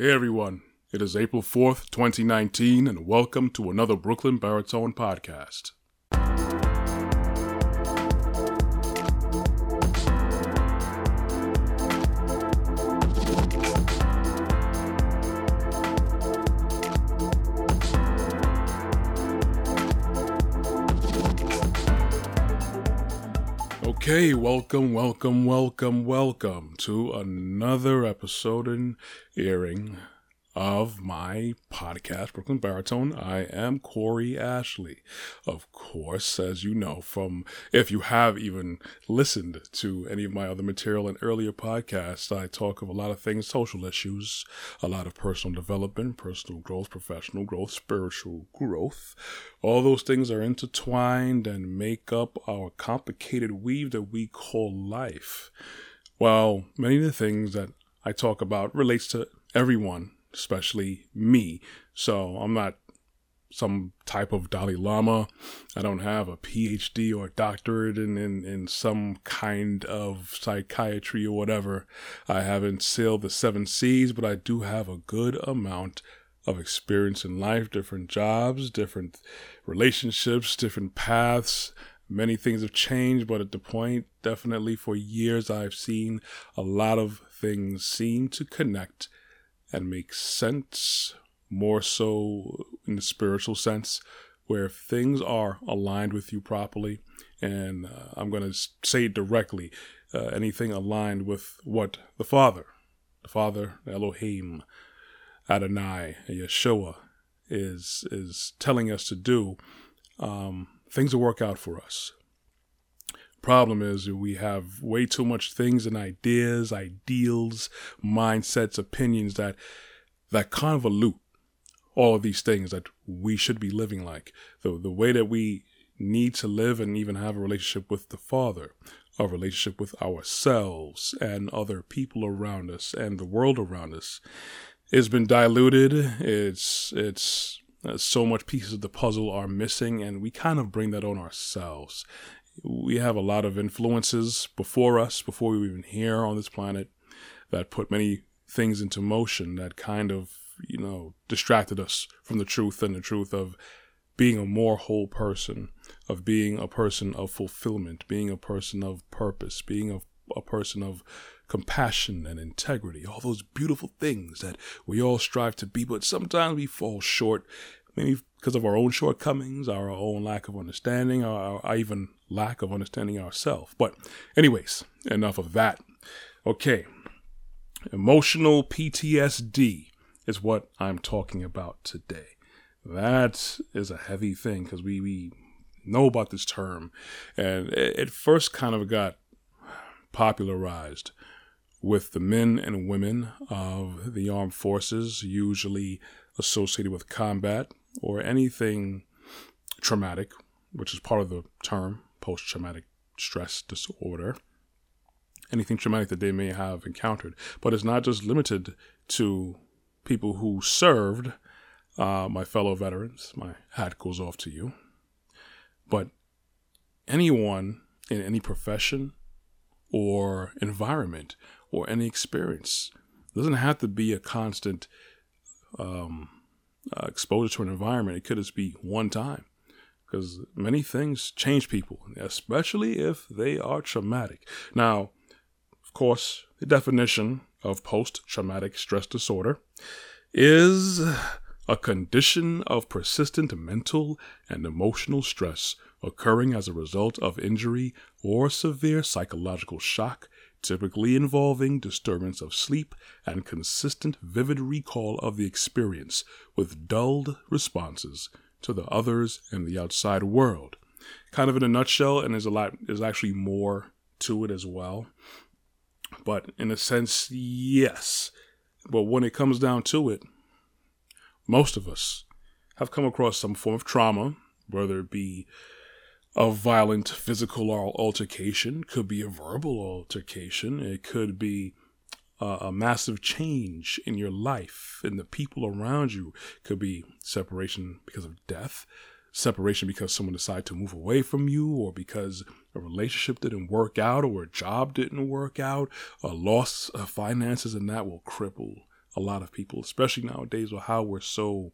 Hey everyone, it is April 4th, 2019, and welcome to another Brooklyn Baritone podcast. Okay, welcome, welcome, welcome, welcome to another episode in airing of my podcast, Brooklyn Baritone. I am Corey Ashley. Of course, as you know from if you have even listened to any of my other material and earlier podcasts, I talk of a lot of things, social issues, a lot of personal development, personal growth, professional growth, spiritual growth. All those things are intertwined and make up our complicated weave that we call life. Well, many of the things that I talk about relates to everyone especially me. So I'm not some type of Dalai Lama. I don't have a PhD or a doctorate in, in, in some kind of psychiatry or whatever. I haven't sailed the seven seas, but I do have a good amount of experience in life, different jobs, different relationships, different paths. Many things have changed, but at the point, definitely for years, I've seen a lot of things seem to connect and make sense, more so in the spiritual sense, where if things are aligned with you properly, and uh, I'm going to say directly, uh, anything aligned with what the Father, the Father, Elohim, Adonai, Yeshua, is is telling us to do, um, things will work out for us. Problem is, we have way too much things and ideas, ideals, mindsets, opinions that that convolute all of these things that we should be living like. The the way that we need to live and even have a relationship with the Father, a relationship with ourselves and other people around us and the world around us, has been diluted. It's it's uh, so much pieces of the puzzle are missing, and we kind of bring that on ourselves we have a lot of influences before us, before we were even here on this planet, that put many things into motion that kind of, you know, distracted us from the truth and the truth of being a more whole person, of being a person of fulfillment, being a person of purpose, being a, a person of compassion and integrity, all those beautiful things that we all strive to be, but sometimes we fall short maybe because of our own shortcomings, our own lack of understanding, or our even lack of understanding ourselves. But, anyways, enough of that. Okay, emotional PTSD is what I'm talking about today. That is a heavy thing because we, we know about this term, and it, it first kind of got popularized with the men and women of the armed forces, usually associated with combat or anything traumatic, which is part of the term post traumatic stress disorder, anything traumatic that they may have encountered. But it's not just limited to people who served, uh, my fellow veterans. My hat goes off to you. But anyone in any profession or environment or any experience it doesn't have to be a constant um, uh, exposure to an environment. It could just be one time because many things change people, especially if they are traumatic. Now, of course, the definition of post traumatic stress disorder is a condition of persistent mental and emotional stress occurring as a result of injury or severe psychological shock typically involving disturbance of sleep and consistent vivid recall of the experience with dulled responses to the others and the outside world. Kind of in a nutshell, and there's a lot, there's actually more to it as well. But in a sense, yes. But when it comes down to it, most of us have come across some form of trauma, whether it be a violent physical altercation, could be a verbal altercation, it could be a, massive change in your life and the people around you, could be separation because of death, separation because someone decided to move away from you, or because a relationship didn't work out, or a job didn't work out, a loss of finances, and that will cripple a lot of people, especially nowadays with how we're so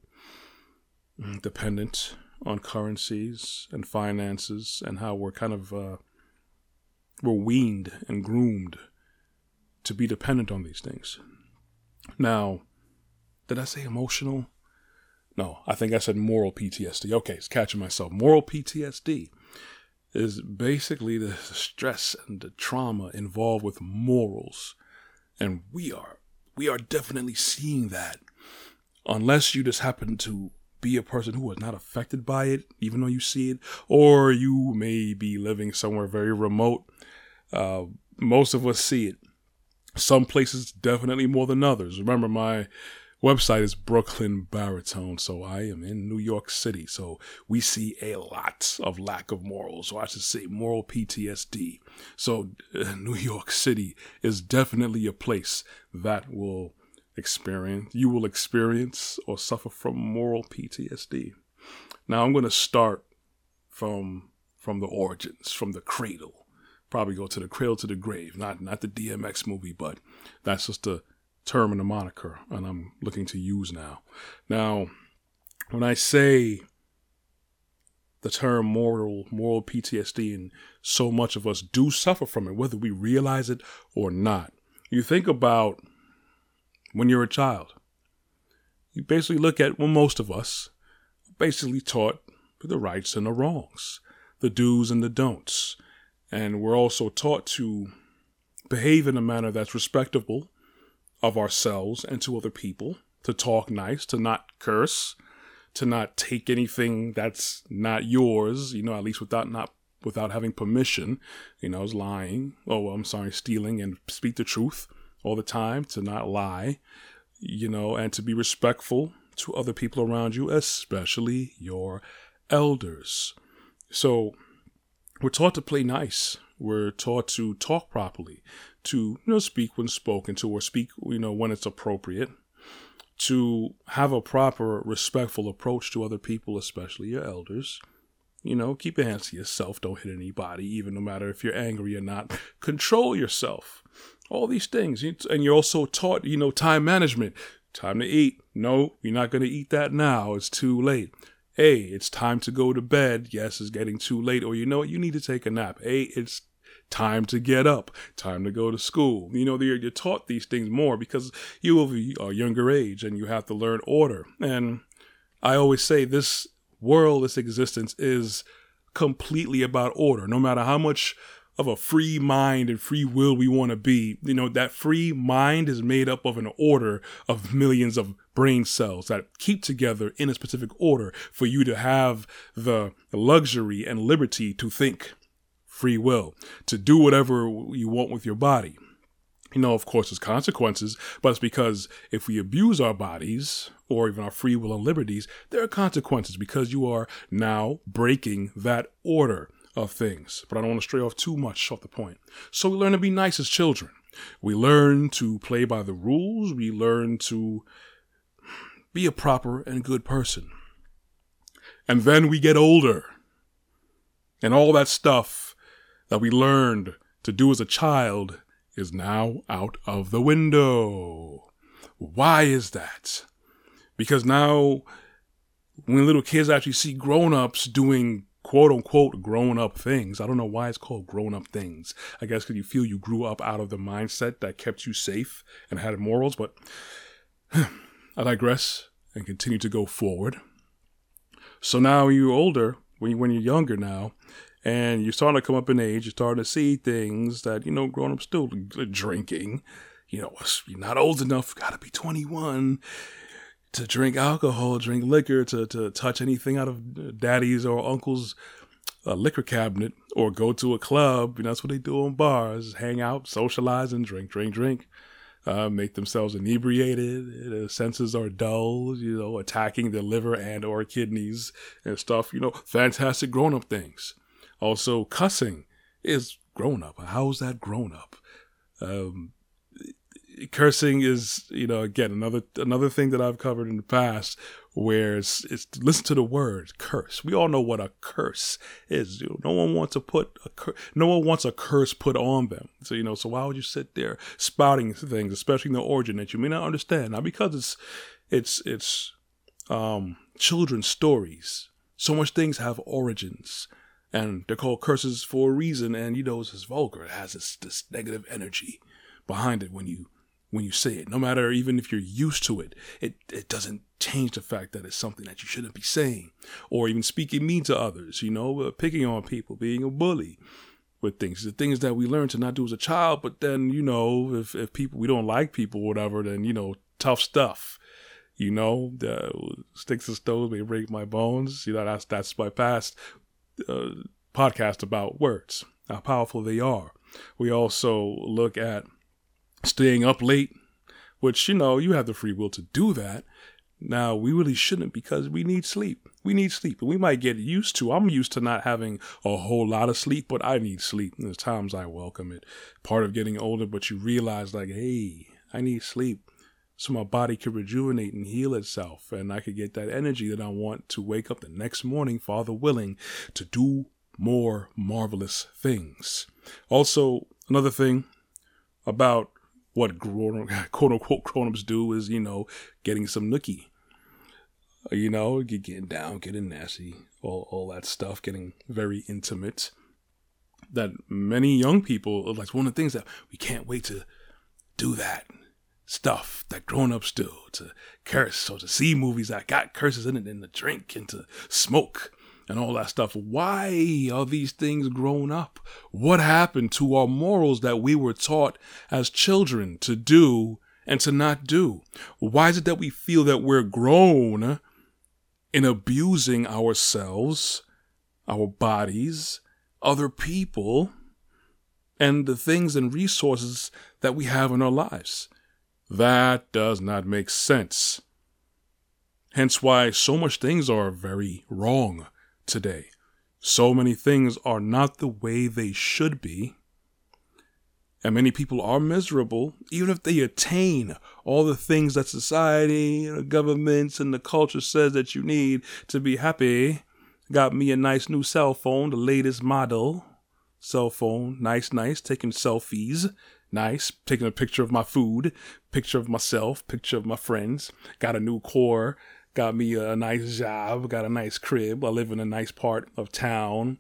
mm, dependent on currencies and finances and how we're kind of uh, we're weaned and groomed to be dependent on these things. Now, did I say emotional? No, I think I said moral PTSD. Okay, it's catching myself. Moral PTSD is basically the stress and the trauma involved with morals. And we are we are definitely seeing that. Unless you just happen to be a person who is not affected by it, even though you see it, or you may be living somewhere very remote. Uh, most of us see it. Some places definitely more than others. Remember, my website is Brooklyn Baritone, so I am in New York City. So we see a lot of lack of morals, or I should say moral PTSD. So uh, New York City is definitely a place that will experience, you will experience or suffer from moral PTSD. Now I'm going to start from from the origins, from the cradle. Probably go to the cradle to the grave, not not the DMX movie, but that's just a term and a moniker, and I'm looking to use now. Now, when I say the term moral moral PTSD, and so much of us do suffer from it, whether we realize it or not. You think about when you're a child. You basically look at well, most of us basically taught the rights and the wrongs, the do's and the don'ts, and we're also taught to behave in a manner that's respectable of ourselves and to other people, to talk nice, to not curse, to not take anything that's not yours, you know, at least without not without having permission, you know, is lying. Oh, I'm sorry, stealing and speak the truth all the time, to not lie, you know, and to be respectful to other people around you, especially your elders. So we're taught to play nice. We're taught to talk properly, to you know speak when spoken to, or speak you know when it's appropriate. To have a proper, respectful approach to other people, especially your elders. You know, keep your hands to yourself. Don't hit anybody, even no matter if you're angry or not. Control yourself. All these things. And you're also taught, you know, time management. Time to eat. No, you're not going to eat that now. It's too late hey, it's time to go to bed. Yes, it's getting too late. Or you know what, you need to take a nap. Hey, it's time to get up, time to go to school. You know, you're, you're taught these things more because you are a younger age and you have to learn order. And I always say this world, this existence is completely about order. No matter how much of a free mind and free will we want to be, you know, that free mind is made up of an order of millions of brain cells that keep together in a specific order for you to have the luxury and liberty to think free will, to do whatever you want with your body. You know, of course, there's consequences, but it's because if we abuse our bodies or even our free will and liberties, there are consequences because you are now breaking that order of things. But I don't want to stray off too much off the point. So we learn to be nice as children. We learn to play by the rules. We learn to be a proper and good person. And then we get older. And all that stuff that we learned to do as a child is now out of the window. Why is that? Because now, when little kids actually see grown ups doing quote unquote grown up things, I don't know why it's called grown up things. I guess because you feel you grew up out of the mindset that kept you safe and had morals, but I digress and continue to go forward. So now you're older, when, you, when you're younger now, and you're starting to come up in age, you're starting to see things that, you know, grown up still drinking. You know, you're not old enough, gotta be 21 to drink alcohol, drink liquor, to, to touch anything out of daddy's or uncle's uh, liquor cabinet, or go to a club. You know, that's what they do in bars hang out, socialize, and drink, drink, drink. Uh, make themselves inebriated. Their senses are dull, you know, attacking their liver and or kidneys and stuff. You know, fantastic grown up things. Also, cussing is grown up. How is that grown up? Um, cursing is you know again another another thing that I've covered in the past where it's, it's listen to the word curse. We all know what a curse is. You know, no one wants to put a cur- no one wants a curse put on them. So you know, so why would you sit there spouting things, especially in the origin that you may not understand? Now because it's it's it's um children's stories. So much things have origins and they're called curses for a reason. And you know, it's vulgar. It has this, this negative energy behind it when you when you say it. No matter even if you're used to it, it it doesn't change the fact that it's something that you shouldn't be saying, or even speaking mean to others. You know, uh, picking on people, being a bully with things. The things that we learn to not do as a child, but then you know, if if people we don't like people, whatever, then you know, tough stuff. You know, the sticks and stones may break my bones. You know, that's that's my past uh, podcast about words, how powerful they are. We also look at staying up late, which, you know, you have the free will to do that. Now, we really shouldn't because we need sleep. We need sleep. And we might get used to, I'm used to not having a whole lot of sleep, but I need sleep. And there's times I welcome it. Part of getting older, but you realize, like, hey, I need sleep so my body could rejuvenate and heal itself and I could get that energy that I want to wake up the next morning, Father willing, to do more marvelous things. Also, another thing about what grown, quote unquote grown ups do is, you know, getting some nookie. You know, getting down, getting nasty, all, all that stuff, getting very intimate. That many young people, like one of the things that we can't wait to do that stuff that grown-ups do to curse or to see movies that got curses in it and to drink and to smoke and all that stuff. Why are these things grown up? What happened to our morals that we were taught as children to do and to not do? Why is it that we feel that we're grown in abusing ourselves, our bodies, other people, and the things and resources that we have in our lives? That does not make sense. Hence why so much things are very wrong today. So many things are not the way they should be. And many people are miserable, even if they attain all the things that society, the governments, and the culture says that you need to be happy. Got me a nice new cell phone, the latest model cell phone. Nice, nice, taking selfies. Nice. Taking a picture of my food, picture of myself, picture of my friends. Got a new core. Got me a nice job. Got a nice crib. I live in a nice part of town.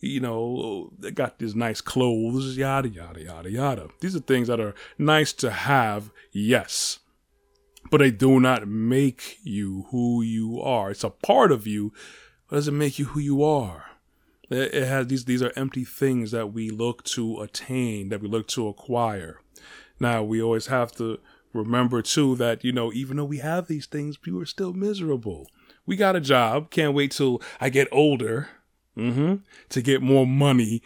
You know, got these nice clothes, yada, yada, yada, yada. These are things that are nice to have, yes. But they do not make you who you are. It's a part of you, but it make you who you are? It has these these are empty things that we look to attain, that we look to acquire. Now we always have to remember too that you know even though we have these things, we are still miserable. We got a job. Can't wait till I get older mm-hmm, to get more money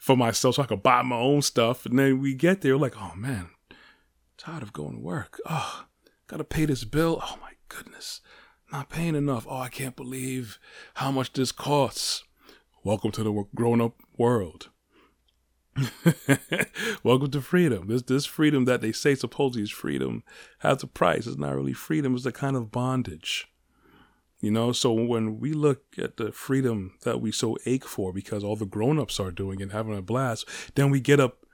for myself so I can buy my own stuff. And then we get there like, oh man, tired of going to work. Oh, gotta pay this bill. Oh my goodness, not paying enough. Oh, I can't believe how much this costs. Welcome to the grown up world. Welcome to freedom. This this freedom that they say supposedly is freedom has a price. It's not really freedom, it's a kind of bondage. You know, so when we look at the freedom that we so ache for because all the grown ups are doing and having a blast, then we get up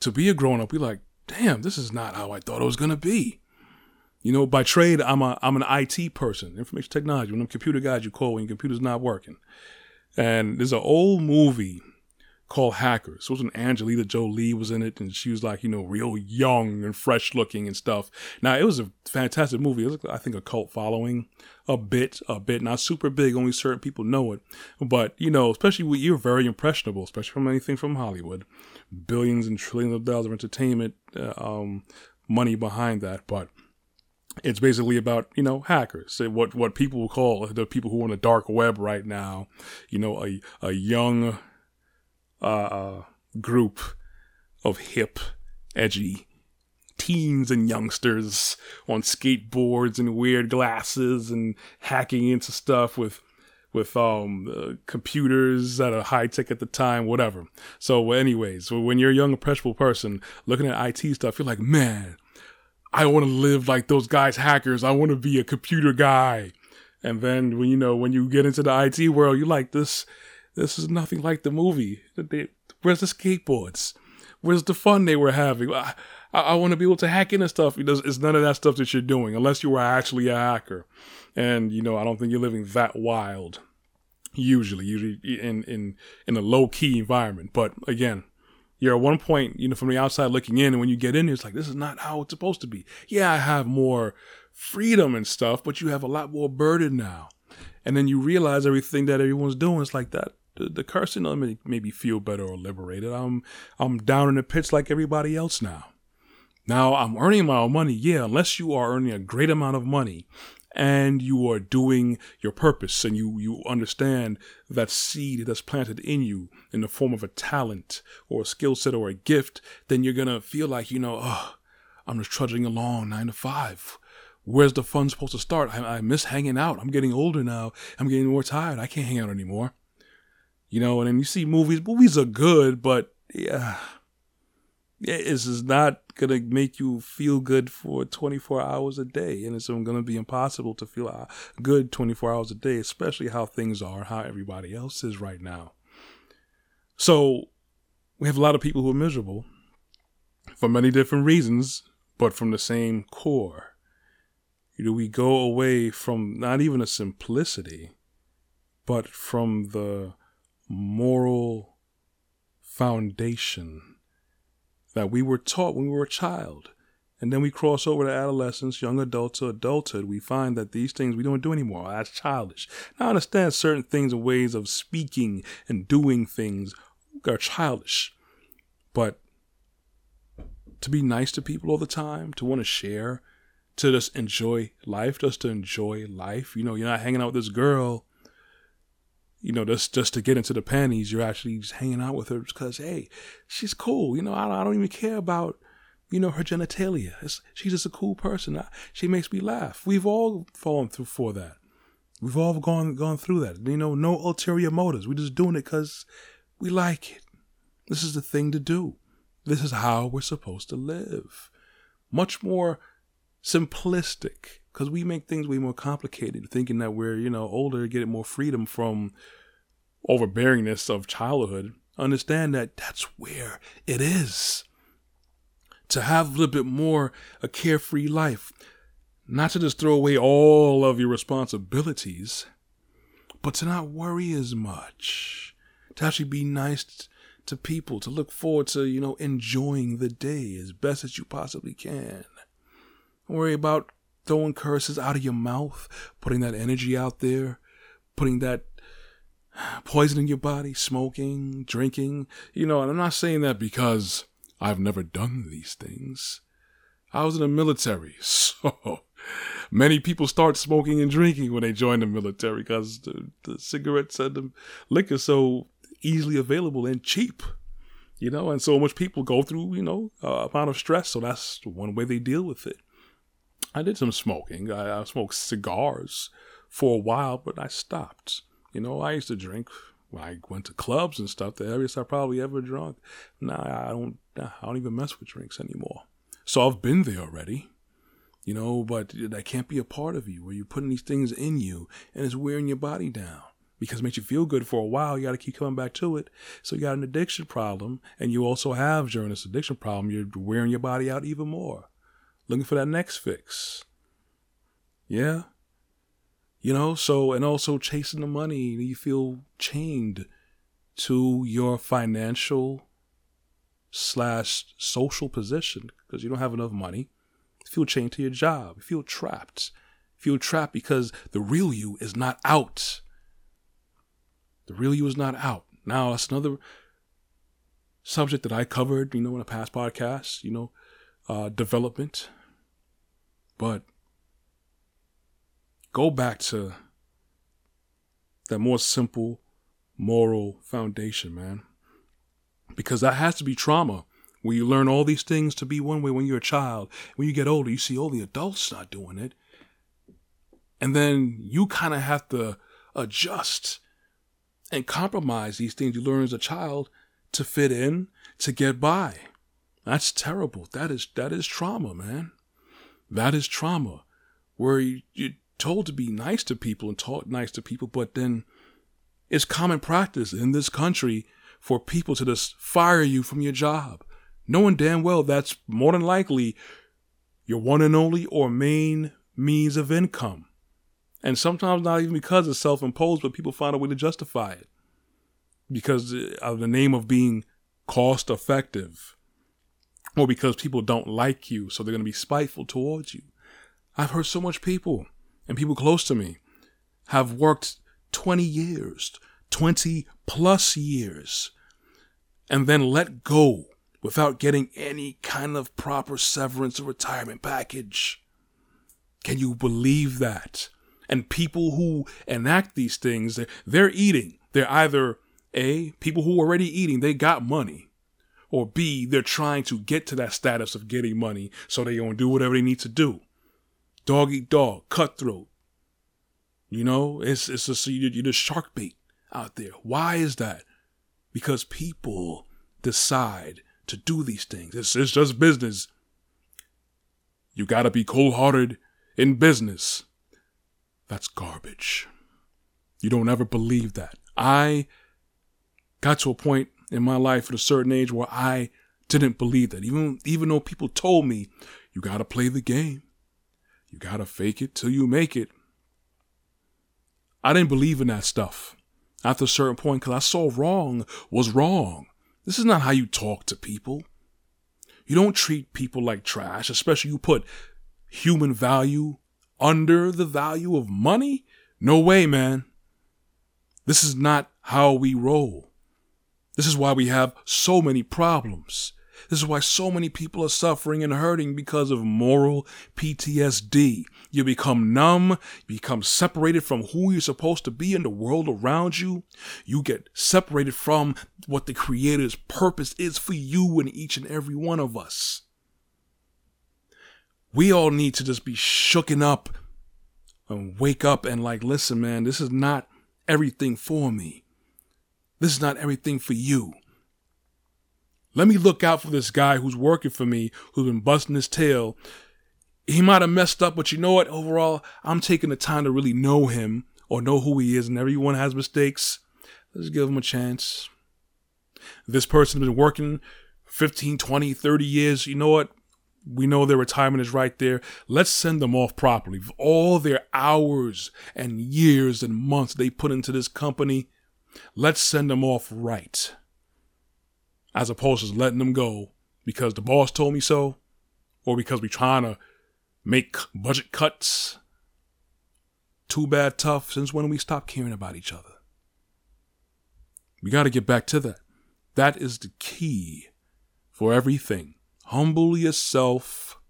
to be a grown up, We're like, damn, this is not how I thought it was gonna be. You know, by trade, I'm a I'm an IT person, information technology. When I'm computer guys, you call when your computer's not working. And there's an old movie called Hackers. It was when Angelina Jolie was in it, and she was like, you know, real young and fresh looking and stuff. Now it was a fantastic movie. It was, I think, a cult following, a bit, a bit, not super big. Only certain people know it, but you know, especially when you're very impressionable, especially from anything from Hollywood, billions and trillions of dollars of entertainment uh, um, money behind that, but it's basically about you know hackers what what people call the people who are on the dark web right now you know a a young uh, group of hip edgy teens and youngsters on skateboards and weird glasses and hacking into stuff with with um uh, computers that are high tech at the time, whatever. So, anyways, when you're a young impressionable person looking at IT stuff, you're like, man, I want to live like those guys hackers. I want to be a computer guy. And then when you know when you get into the IT world, you're like this. This is nothing like the movie. Where's the skateboards? Where's the fun they were having? I, I want to be able to hack into stuff. It's none of that stuff that you're doing unless you are actually a hacker. And you know, I don't think you're living that wild. Usually, usually in in in a low key environment. But again, you're at one point, you know, from the outside looking in, and when you get in, it's like this is not how it's supposed to be. Yeah, I have more freedom and stuff, but you have a lot more burden now. And then you realize everything that everyone's doing is like that. The, the cursing made me feel better or liberated. I'm I'm down in the pits like everybody else now. Now I'm earning my own money, yeah, unless you are earning a great amount of money and you are doing your purpose and you, you understand that seed that's planted in you in the form of a talent or a skill set or a gift, then you're going to feel like, you know, oh, I'm just trudging along nine to five. Where's the fun supposed to start? I, I miss hanging out. I'm getting older now. I'm getting more tired. I can't hang out anymore. You know, and then you see movies. Movies are good, but yeah this is not to make you feel good for 24 hours a day. And it's to be impossible to feel uh, good 24 hours a day, especially how things are, how everybody else is right now. So we have a lot of people who are miserable for many different reasons, but from the same core. You know, we go away from not even a simplicity, but from the moral foundation that we were taught when we were a child. And then we cross over to adolescence, young adult to adulthood. We find that these things we don't do anymore. That's childish. Now, I understand certain things and ways of speaking and doing things are childish. But to be nice to people all the time, to want to share, to just enjoy life, just to enjoy life. You know, you're not hanging out with this girl you know, just just to get into the panties, you're actually just hanging out with her because hey, she's cool. You know, I, I don't even care about you know her genitalia. It's, she's just a cool person. I, she makes me laugh. We've all fallen through for that. We've all gone gone through that. You know, no ulterior motives. We're just doing it because we like it. This is the thing to do. This is how we're supposed to live. Much more simplistic because we make things way more complicated, thinking that we're you know older, getting more freedom from overbearingness of childhood. Understand that that's where it is. To have a little bit more a carefree life, not to just throw away all of your responsibilities, but to not worry as much, to actually be nice to people, to look forward to, you know, enjoying the day as best as you possibly can. Worry about throwing curses out of your mouth, putting that energy out there, putting that poisoning your body, smoking, drinking. You know, and I'm not saying that because I've never done these things. I was in the military, so many people start smoking and drinking when they join the military because the, the cigarettes and the liquor so easily available and cheap. You know, and so much people go through, you know, a amount of stress. So that's one way they deal with it. I did some smoking. I, I smoked cigars for a while, but I stopped. You know, I used to drink when I went to clubs and stuff. The heaviest I probably ever drunk. Now I don't. I don't even mess with drinks anymore. So I've been there already. You know, but that can't be a part of you where you're putting these things in you and it's wearing your body down because it makes you feel good for a while. You got to keep coming back to it. So you got an addiction problem, and you also have during this addiction problem, you're wearing your body out even more looking for that next fix. Yeah. You know, so, and also chasing the money, you feel chained to your financial slash social position because you don't have enough money. You feel chained to your job. You feel trapped. You feel trapped because the real you is not out. The real you is not out. Now, that's another subject that I covered, you know, in a past podcast, you know, uh, development, but go back to that more simple moral foundation, man. Because that has to be trauma. Where you learn all these things to be one way when you're a child. When you get older, you see all the adults not doing it. And then you kind of have to adjust and compromise these things you learn as a child to fit in, to get by. That's terrible. That is that is trauma, man. That is trauma. Where you, you're told to be nice to people and taught nice to people, but then it's common practice in this country for people to just fire you from your job, knowing damn well that's more than likely your one and only or main means of income. And sometimes not even because it's self imposed, but people find a way to justify it because of the name of being cost effective or because people don't like you, so they're going to be spiteful towards you. I've heard so much people and people close to me have worked 20 years, 20 plus years, and then let go without getting any kind of proper severance or retirement package. Can you believe that? And people who enact these things, they're, they're eating. They're either A, people who are already eating, they got money. Or B, they're trying to get to that status of getting money, so they're going to do whatever they need to do. Dog eat dog, cutthroat. You know, it's it's just you're, you're the shark bait out there. Why is that? Because people decide to do these things. It's, it's just business. You gotta be cold hearted in business. That's garbage. You don't ever believe that. I got to a point in my life at a certain age where I didn't believe that. Even even though people told me, you gotta play the game. You gotta fake it till you make it. I didn't believe in that stuff after a certain point because I saw wrong was wrong. This is not how you talk to people. You don't treat people like trash, especially you put human value under the value of money. No way, man. This is not how we roll. This is why we have so many problems. This is why so many people are suffering and hurting because of moral PTSD. You become numb, you become separated from who you're supposed to be in the world around you. You get separated from what the Creator's purpose is for you and each and every one of us. We all need to just be shooken up and wake up and like, listen, man, this is not everything for me. This is not everything for you. Let me look out for this guy who's working for me, who's been busting his tail. He might have messed up, but you know what? Overall, I'm taking the time to really know him or know who he is, and everyone has mistakes. Let's give him a chance. This person's been working 15, 20, 30 years. You know what? We know their retirement is right there. Let's send them off properly. All their hours and years and months they put into this company, let's send them off right as opposed to letting them go because the boss told me so or because we're trying to make budget cuts. Too bad tough since when we stopped caring about each other. We got to get back to that. That is the key for everything. Humble yourself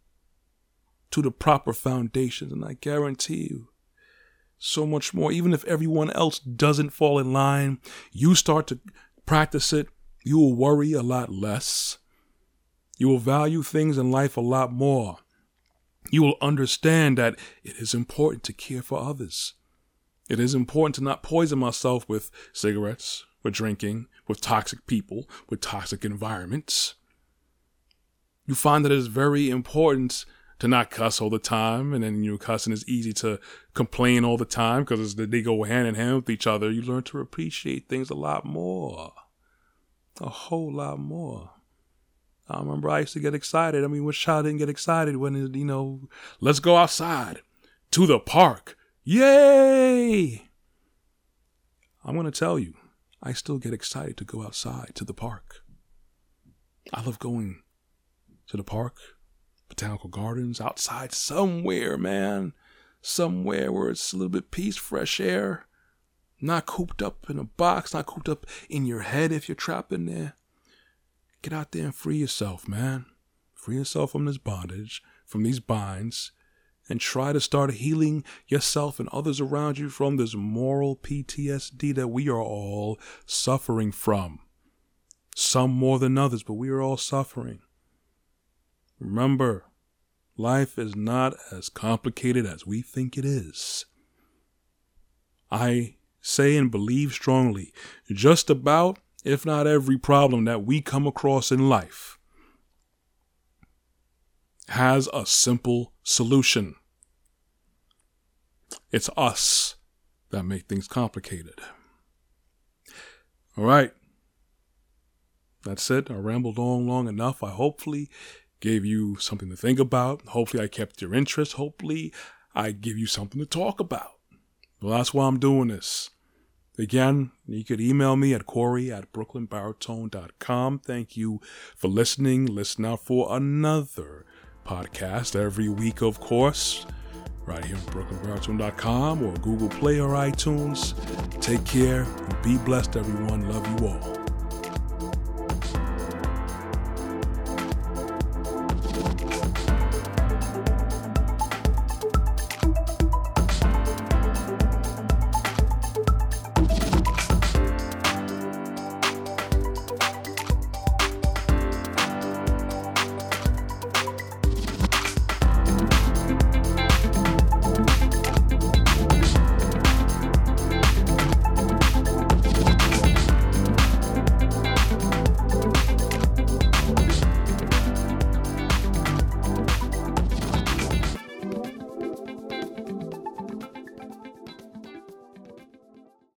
to the proper foundations, and I guarantee you so much more. Even if everyone else doesn't fall in line, you start to practice it, you will worry a lot less. You will value things in life a lot more. You will understand that it is important to care for others. It is important to not poison myself with cigarettes, with drinking, with toxic people, with toxic environments. You find that it is very important to not cuss all the time, and then you cussing is easy to complain all the time because they go hand in hand with each other. You learn to appreciate things a lot more a whole lot more. I remember I used to get excited. I mean, which child didn't get excited when, it, you know, let's go outside to the park. Yay! I'm going to tell you, I still get excited to go outside to the park. I love going to the park, botanical gardens, outside somewhere, man. Somewhere where it's a little bit peace, fresh air. Not cooped up in a box, not cooped up in your head if you're trapped in there. Get out there and free yourself, man. Free yourself from this bondage, from these binds, and try to start healing yourself and others around you from this moral PTSD that we are all suffering from. Some more than others, but we are all suffering. Remember, life is not as complicated as we think it is. I say and believe strongly just about, if not every problem that we come across in life has a simple solution. It's us that make things complicated. All right. That's it. I rambled on long enough. I hopefully gave you something to think about. Hopefully, I kept your interest. Hopefully, I give you something to talk about. Well, that's why I'm doing this. Again, you could email me at Corey at brooklynbaritone.com. Thank you for listening. Listen out for another podcast every week, of course, right here on brooklynbaritone.com or Google Play or iTunes. Take care and be blessed, everyone. Love you all.